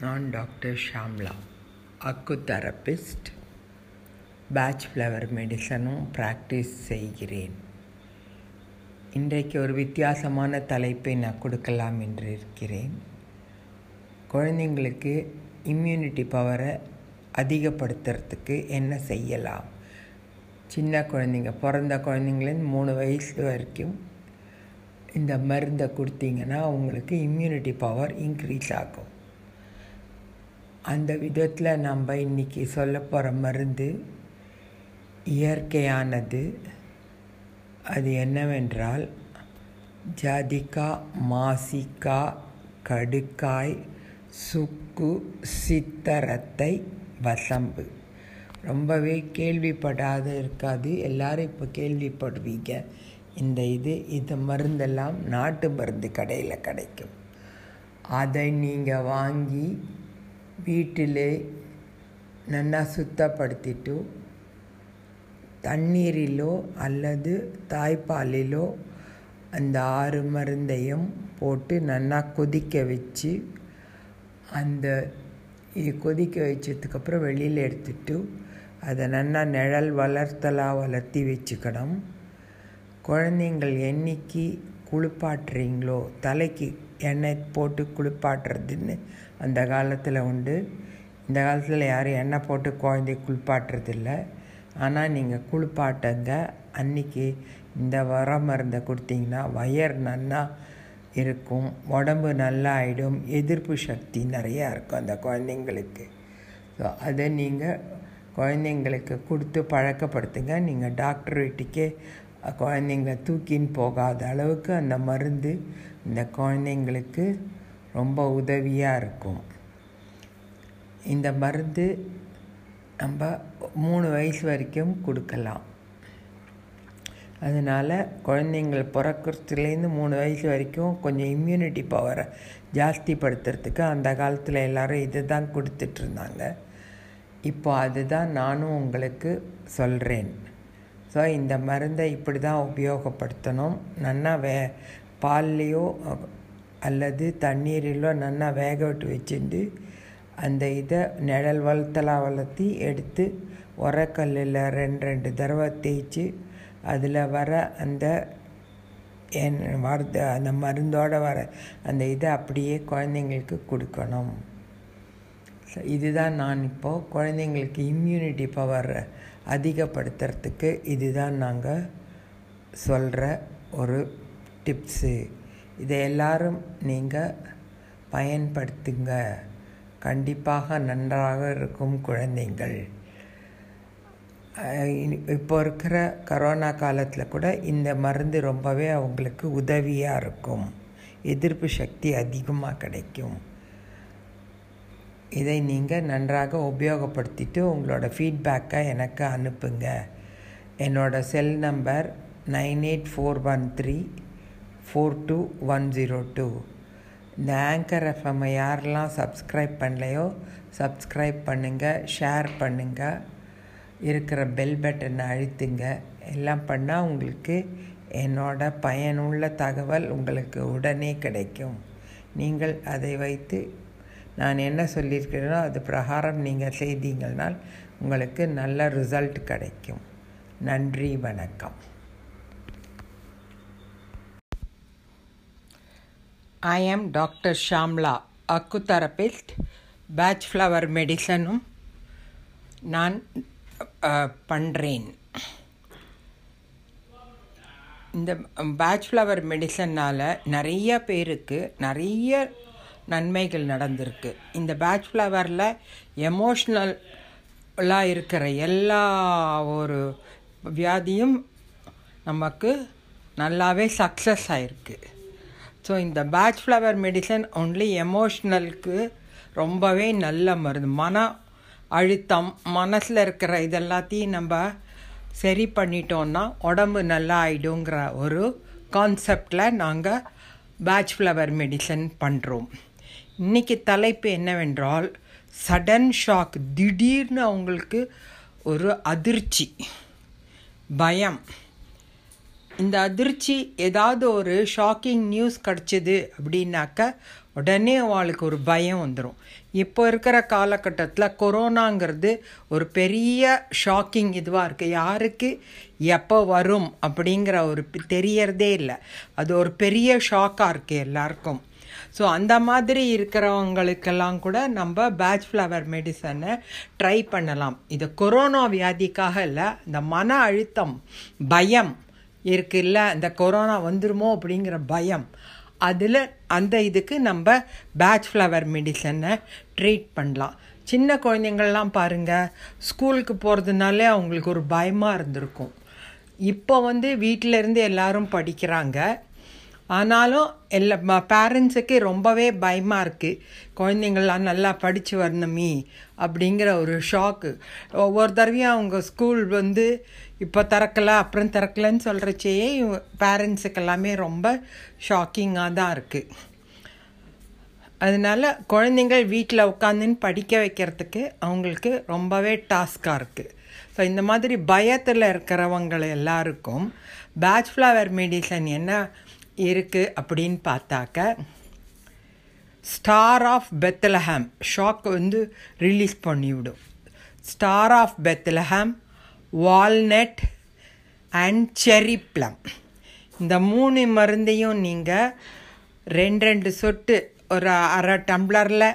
நான் doctor Shamla acu therapist Bach flower மெடிசனும் practise செய்கிறேன். இன்றைக்கு ஒரு வித்தியாசமான தலைப்பை நான் கொடுக்கலாம் என்று இருக்கிறேன். குழந்தைங்களுக்கு இம்யூனிட்டி பவரை அதிகப்படுத்துறதுக்கு என்ன செய்யலாம்? சின்ன குழந்தைங்க பிறந்த குழந்தைங்களேருந்து மூணு வயசு வரைக்கும் இந்த மருந்தை கொடுத்தீங்கன்னா அவங்களுக்கு இம்யூனிட்டி பவர் இன்க்ரீஸ் ஆகும். அந்த விதத்தில் நம்ம இன்றைக்கி சொல்ல போகிற மருந்து இயற்கையானது. அது என்னவென்றால் ஜாதிக்கா மாசிக்கா கடுக்காய் சுக்கு சித்தரத்தை வசம்பு. ரொம்பவே கேள்விப்படாத இருக்காது. எல்லோரும் இப்போ கேள்விப்படுவீங்க. இந்த இது இந்த மருந்தெல்லாம் நாட்டு மருந்து கடையில் கிடைக்கும். அதை நீங்கள் வாங்கி வீட்டிலே நல்லா சுத்தப்படுத்திட்டு தண்ணீரிலோ அல்லது தாய்ப்பாலிலோ அந்த ஆறு மருந்தையும் போட்டு நல்லா கொதிக்க வச்சு அந்த கொதிக்க வச்சதுக்கப்புறம் வெளியில் எடுத்துட்டு அதை நல்லா நிழல் வளர்த்தலாக வளர்த்தி வச்சுக்கணும். குழந்தைங்கள் என்னைக்கு குளிப்பாட்டுறீங்களோ தலைக்கு எண்ணெய் போட்டு குளிப்பாட்டுறதுன்னு அந்த காலத்தில் உண்டு. இந்த காலத்தில் யாரும் எண்ணெய் போட்டு குழந்தைய குளிப்பாட்டுறதில்ல. ஆனால் நீங்கள் குளிப்பாட்டுங்க. அன்றைக்கி இந்த வர மருந்தை கொடுத்தீங்கன்னா வயர் நல்லா இருக்கும் உடம்பு நல்லா ஆகிடும் எதிர்ப்பு சக்தி நிறையா இருக்கும் அந்த குழந்தைங்களுக்கு. ஸோ அதை நீங்கள் குழந்தைங்களுக்கு கொடுத்து பழக்கப்படுத்துங்க. நீங்கள் டாக்டர் வீட்டுக்கே குழந்தைங்க தூக்கின்னு போகாத அளவுக்கு அந்த மருந்து இந்த குழந்தைங்களுக்கு ரொம்ப உதவியாக இருக்கும். இந்த மருந்து நம்ம மூணு வயசு வரைக்கும் கொடுக்கலாம். அதனால் குழந்தைங்கள் பிறக்கிறதுலேருந்து மூணு வயசு வரைக்கும் கொஞ்சம் இம்யூனிட்டி பவரை ஜாஸ்திப்படுத்துறதுக்கு அந்த காலத்தில் எல்லோரும் இது தான் கொடுத்துட்ருந்தாங்க இப்போ அதுதான் நானும் உங்களுக்கு சொல்கிறேன் ஸோ இந்த மருந்தை இப்படி தான் உபயோகப்படுத்தணும். நல்லா வே பால்லையோ அல்லது தண்ணீரிலோ நல்லா வேக விட்டு வச்சுட்டு அந்த இதை நிழல் வளர்த்தலாம் வளர்த்தி எடுத்து உரக்கல்லில் ரெண்டு ரெண்டு தடவை தேய்ச்சி அதில் வர அந்த என் வரது அந்த மருந்தோடு வர அந்த இதை அப்படியே குழந்தைங்களுக்கு கொடுக்கணும். இதுதான் நான் இப்போது குழந்தைங்களுக்கு இம்யூனிட்டி பவர் அதிகப்படுத்துறதுக்கு இதுதான் நாங்கள் சொல்கிற ஒரு டிப்ஸு. இதை எல்லாரும் நீங்கள் பயன்படுத்துங்க. கண்டிப்பாக நன்றாக இருக்கும் குழந்தைங்கள் இப்போ இருக்கிற கரோனா காலத்தில் கூட இந்த மருந்து ரொம்பவே அவங்களுக்கு உதவியாக இருக்கும். எதிர்ப்பு சக்தி அதிகமாக கிடைக்கும். இதை நீங்கள் நன்றாக உபயோகப்படுத்திட்டு உங்களோட ஃபீட்பேக்கை எனக்கு அனுப்புங்க. என்னோடய cell number nine eight four one three four two one zero two இந்த ஆங்கர் எஃப்எம்மை யாரெல்லாம் சப்ஸ்கிரைப் பண்ணலையோ சப்ஸ்கிரைப் பண்ணுங்கள் ஷேர் பண்ணுங்கள் இருக்கிற பெல் பட்டனை அழுத்துங்க. எல்லாம் பண்ணால் உங்களுக்கு என்னோட பயனுள்ள தகவல் உங்களுக்கு உடனே கிடைக்கும். நீங்கள் அதை வைத்து நான் என்ன சொல்லியிருக்கிறேனோ அது பிரகாரம் நீங்கள் செய்தீங்கன்னால் உங்களுக்கு நல்ல ரிசல்ட் கிடைக்கும். நன்றி வணக்கம். ஐ ஆம் doctor Shamla acu therapist Bach flower மெடிசனும் நான் பண்ணுறேன் இந்த பேட்ச் ஃப்ளவர் மெடிசன்னால் நிறைய பேருக்கு நிறைய நன்மைகள் நடந்திருக்கு. இந்த பேட்ச் ஃப்ளவரில் எமோஷ்னலாக இருக்கிற எல்லா ஒரு வியாதியும் நமக்கு நல்லாவே சக்ஸஸ் ஆகிருக்கு ஸோ இந்த பேட்ச் ஃப்ளவர் மெடிசன் ஒன்லி எமோஷ்னலுக்கு ரொம்பவே நல்ல மருந்து. மன அழுத்தம் மனசில் இருக்கிற இதெல்லாத்தையும் நம்ம சரி பண்ணிட்டோன்னா உடம்பு நல்லா ஆகிடுங்கிற ஒரு கான்செப்டில் நாங்கள் பேட்ச் ஃப்ளவர் மெடிசன் பண்ணுறோம் இன்றைக்கி தலைப்பு என்னவென்றால் சடன் ஷாக் திடீர்னு அவங்களுக்கு ஒரு அதிர்ச்சி பயம். இந்த அதிர்ச்சி ஏதாவது ஒரு ஷாக்கிங் நியூஸ் கிடச்சிது அப்படின்னாக்க உடனே அவளுக்கு ஒரு பயம் வந்துடும் இப்போ இருக்கிற காலகட்டத்தில் கொரோனாங்கிறது ஒரு பெரிய ஷாக்கிங் இதுவாக இருக்குது யாருக்கு எப்போ வரும் அப்படிங்கிற ஒரு தெரியறதே இல்லை. அது ஒரு பெரிய ஷாக்காக இருக்குது எல்லாருக்கும். ஸோ அந்த மாதிரி இருக்கிறவங்களுக்கெல்லாம் கூட நம்ம பேட்ச் ஃப்ளவர் மெடிசனை ட்ரை பண்ணலாம். இது கொரோனா வியாதிக்காக இல்லை இந்த மன அழுத்தம் பயம் இருக்குல்ல? இந்த கொரோனா வந்துருமோ அப்படிங்கிற பயம். அதில் அந்த இதுக்கு நம்ம பேட்ச் ஃப்ளவர் மெடிசனை ட்ரீட் பண்ணலாம். சின்ன குழந்தைங்கள்லாம் பாருங்கள் ஸ்கூலுக்கு போகிறதுனாலே அவங்களுக்கு ஒரு பயமாக இருந்திருக்கும். இப்போ வந்து வீட்டிலேருந்து எல்லாரும் படிக்கிறாங்க. ஆனாலும் எல்லா பேரண்ட்ஸுக்கே ரொம்பவே பயமாக இருக்குது குழந்தைங்கள்லாம் நல்லா படித்து வரணுமே அப்படிங்கிற ஒரு ஷாக்கு ஒவ்வொரு தடவையும் அவங்க ஸ்கூல் வந்து இப்போ திறக்கல அப்புறம் திறக்கலன்னு சொல்கிறச்சேயே பேரண்ட்ஸுக்கு எல்லாமே ரொம்ப ஷாக்கிங்காக தான் இருக்குது அதனால குழந்தைங்கள் வீட்டில் உட்காந்துன்னு படிக்க வைக்கிறதுக்கு அவங்களுக்கு ரொம்பவே டாஸ்காக இருக்குது ஸோ இந்த மாதிரி பயத்தில் இருக்கிறவங்களை எல்லாருக்கும் பேட்ச் ஃப்ளவர் மெடிசன் என்ன இருக்குது அப்படின்னு பார்த்தாக்க ஸ்டார் ஆஃப் பெத்லஹாம் ஷாக் வந்து ரிலீஸ் பண்ணிவிடும். Star of Bethlehem walnut and cherry plum இந்த மூணு மருந்தையும் நீங்கள் ரெண்டு ரெண்டு சொட்டு ஒரு அரை டம்ளரில்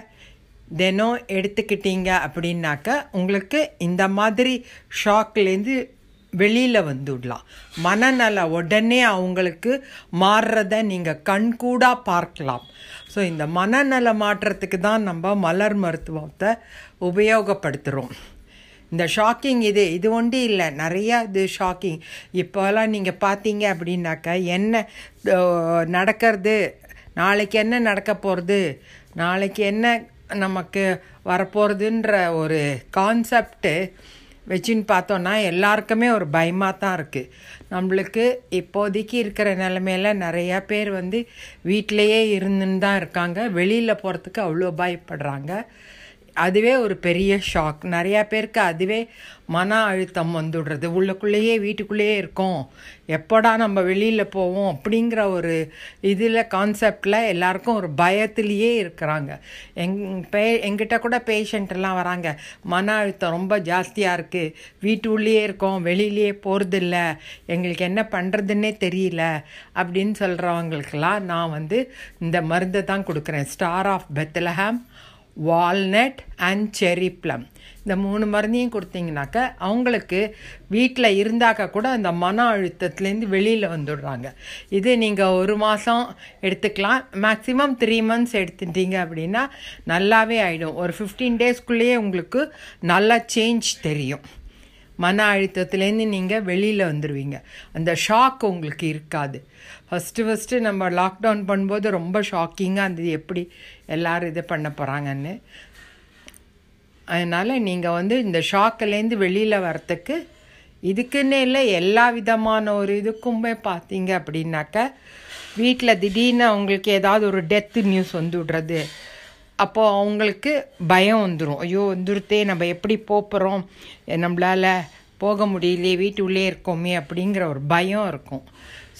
தினம் எடுத்துக்கிட்டீங்க அப்படின்னாக்க உங்களுக்கு இந்த மாதிரி ஷாக்லேருந்து வெளியில் வந்துடலாம். மனநல உடனே அவங்களுக்கு மாறுறத நீங்கள் கண்கூடாக பார்க்கலாம். ஸோ இந்த மனநல மாற்றத்துக்கு தான் நம்ம மலர் மருத்துவத்தை உபயோகப்படுத்துகிறோம் இந்த ஷாக்கிங் இது இது ஒன்றி இல்லை. நிறையா இது ஷாக்கிங் இப்போலாம் நீங்கள் பார்த்தீங்க அப்படின்னாக்கா என்ன நடக்கிறது நாளைக்கு என்ன நடக்க போகிறது நாளைக்கு என்ன நமக்கு வரப்போகிறதுன்ற ஒரு கான்செப்டு வச்சுன்னு பார்த்தோன்னா எல்லாருக்குமே ஒரு பயமாக தான் இருக்குது நம்மளுக்கு இப்போதைக்கு இருக்கிற நிலமையில நிறையா பேர் வந்து வீட்டிலையே இருந்துன்னு தான் இருக்காங்க. வெளியில் போகிறதுக்கு அவ்வளோ பயப்படுறாங்க. அதுவே ஒரு பெரிய ஷாக் நிறையா பேருக்கு அதுவே மன அழுத்தம் வந்துடுறது. உள்ளுக்குள்ளேயே வீட்டுக்குள்ளேயே இருக்கோம். எப்போடா நம்ம வெளியில் போவோம் அப்படிங்கிற ஒரு இதில் கான்செப்டில் எல்லாருக்கும் ஒரு பயத்திலேயே இருக்கிறாங்க. எங் பே எங்கிட்ட கூட பேஷண்ட்டெல்லாம் வராங்க. மன அழுத்தம் ரொம்ப ஜாஸ்தியாக இருக்குது வீட்டுள்ளேயே இருக்கோம். வெளியிலேயே போகிறதில்ல எங்களுக்கு என்ன பண்ணுறதுன்னே தெரியல அப்படின்னு சொல்கிறவங்களுக்கெல்லாம் நான் வந்து இந்த மருந்தை தான் கொடுக்குறேன். Star of Bethlehem walnut and cherry plum. இந்த மூணு மருந்தையும் கொடுத்தீங்கனாக்க அவங்களுக்கு வீட்டில் இருந்தாக்க கூட அந்த மன அழுத்தத்துலேருந்து வெளியில் வந்துடுறாங்க. இது நீங்கள் ஒரு மாதம் எடுத்துக்கலாம். மேக்ஸிமம் த்ரீ மந்த்ஸ் எடுத்துட்டீங்க அப்படின்னா நல்லாவே ஆகிடும் ஒரு ஃபிஃப்டீன் டேஸ்க்குள்ளேயே உங்களுக்கு நல்லா சேஞ்ச் தெரியும். மன அழுத்தத்துலேருந்து நீங்கள் வெளியில் வந்துடுவீங்க அந்த ஷாக் உங்களுக்கு இருக்காது. ஃபஸ்ட்டு ஃபஸ்ட்டு நம்ம லாக்டவுன் பண்ணும்போது ரொம்ப ஷாக்கிங்காக இருந்தது. எப்படி எல்லோரும் இது பண்ண போகிறாங்கன்னு அதனால் நீங்கள் வந்து இந்த ஷாக்கிலேருந்து வெளியில் வரத்துக்கு இதுக்குன்னு இல்லை எல்லா விதமான ஒரு இதுக்குமே பார்த்தீங்க அப்படின்னாக்க வீட்டில் திடீர்னு அவங்களுக்கு ஏதாவது ஒரு டெத்து நியூஸ் வந்து விடுறது. அப்போது அவங்களுக்கு பயம் வந்துடும் ஐயோ வந்துருத்தே நம்ம எப்படி போகிறோம் நம்மளால் போக முடியலையே வீட்டுள்ளே இருக்கோமே அப்படிங்கிற ஒரு பயம் இருக்கும்.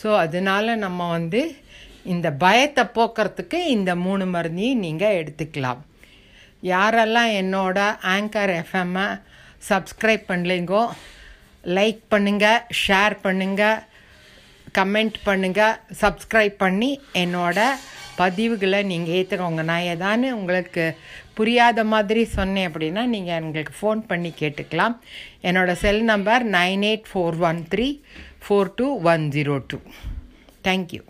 ஸோ அதனால நம்ம வந்து இந்த பயத்தை போக்குறதுக்கு இந்த மூணு மருந்தையும் நீங்கள் எடுத்துக்கலாம். யாரெல்லாம் என்னோட ஆங்கர் எஃப்எம்மை சப்ஸ்கிரைப் பண்ணலைங்கோ லைக் பண்ணுங்கள் ஷேர் பண்ணுங்கள் கமெண்ட் பண்ணுங்கள் சப்ஸ்கிரைப் பண்ணி என்னோட பதிவுகளை நீங்கள் ஏற்றுக்கோங்க நான் ஏதானு உங்களுக்கு புரியாத மாதிரி சொன்னேன் அப்படின்னா நீங்கள் எங்களுக்கு ஃபோன் பண்ணி கேட்டுக்கலாம். என்னோடய cell number nine eight four one three four two one zero two thank you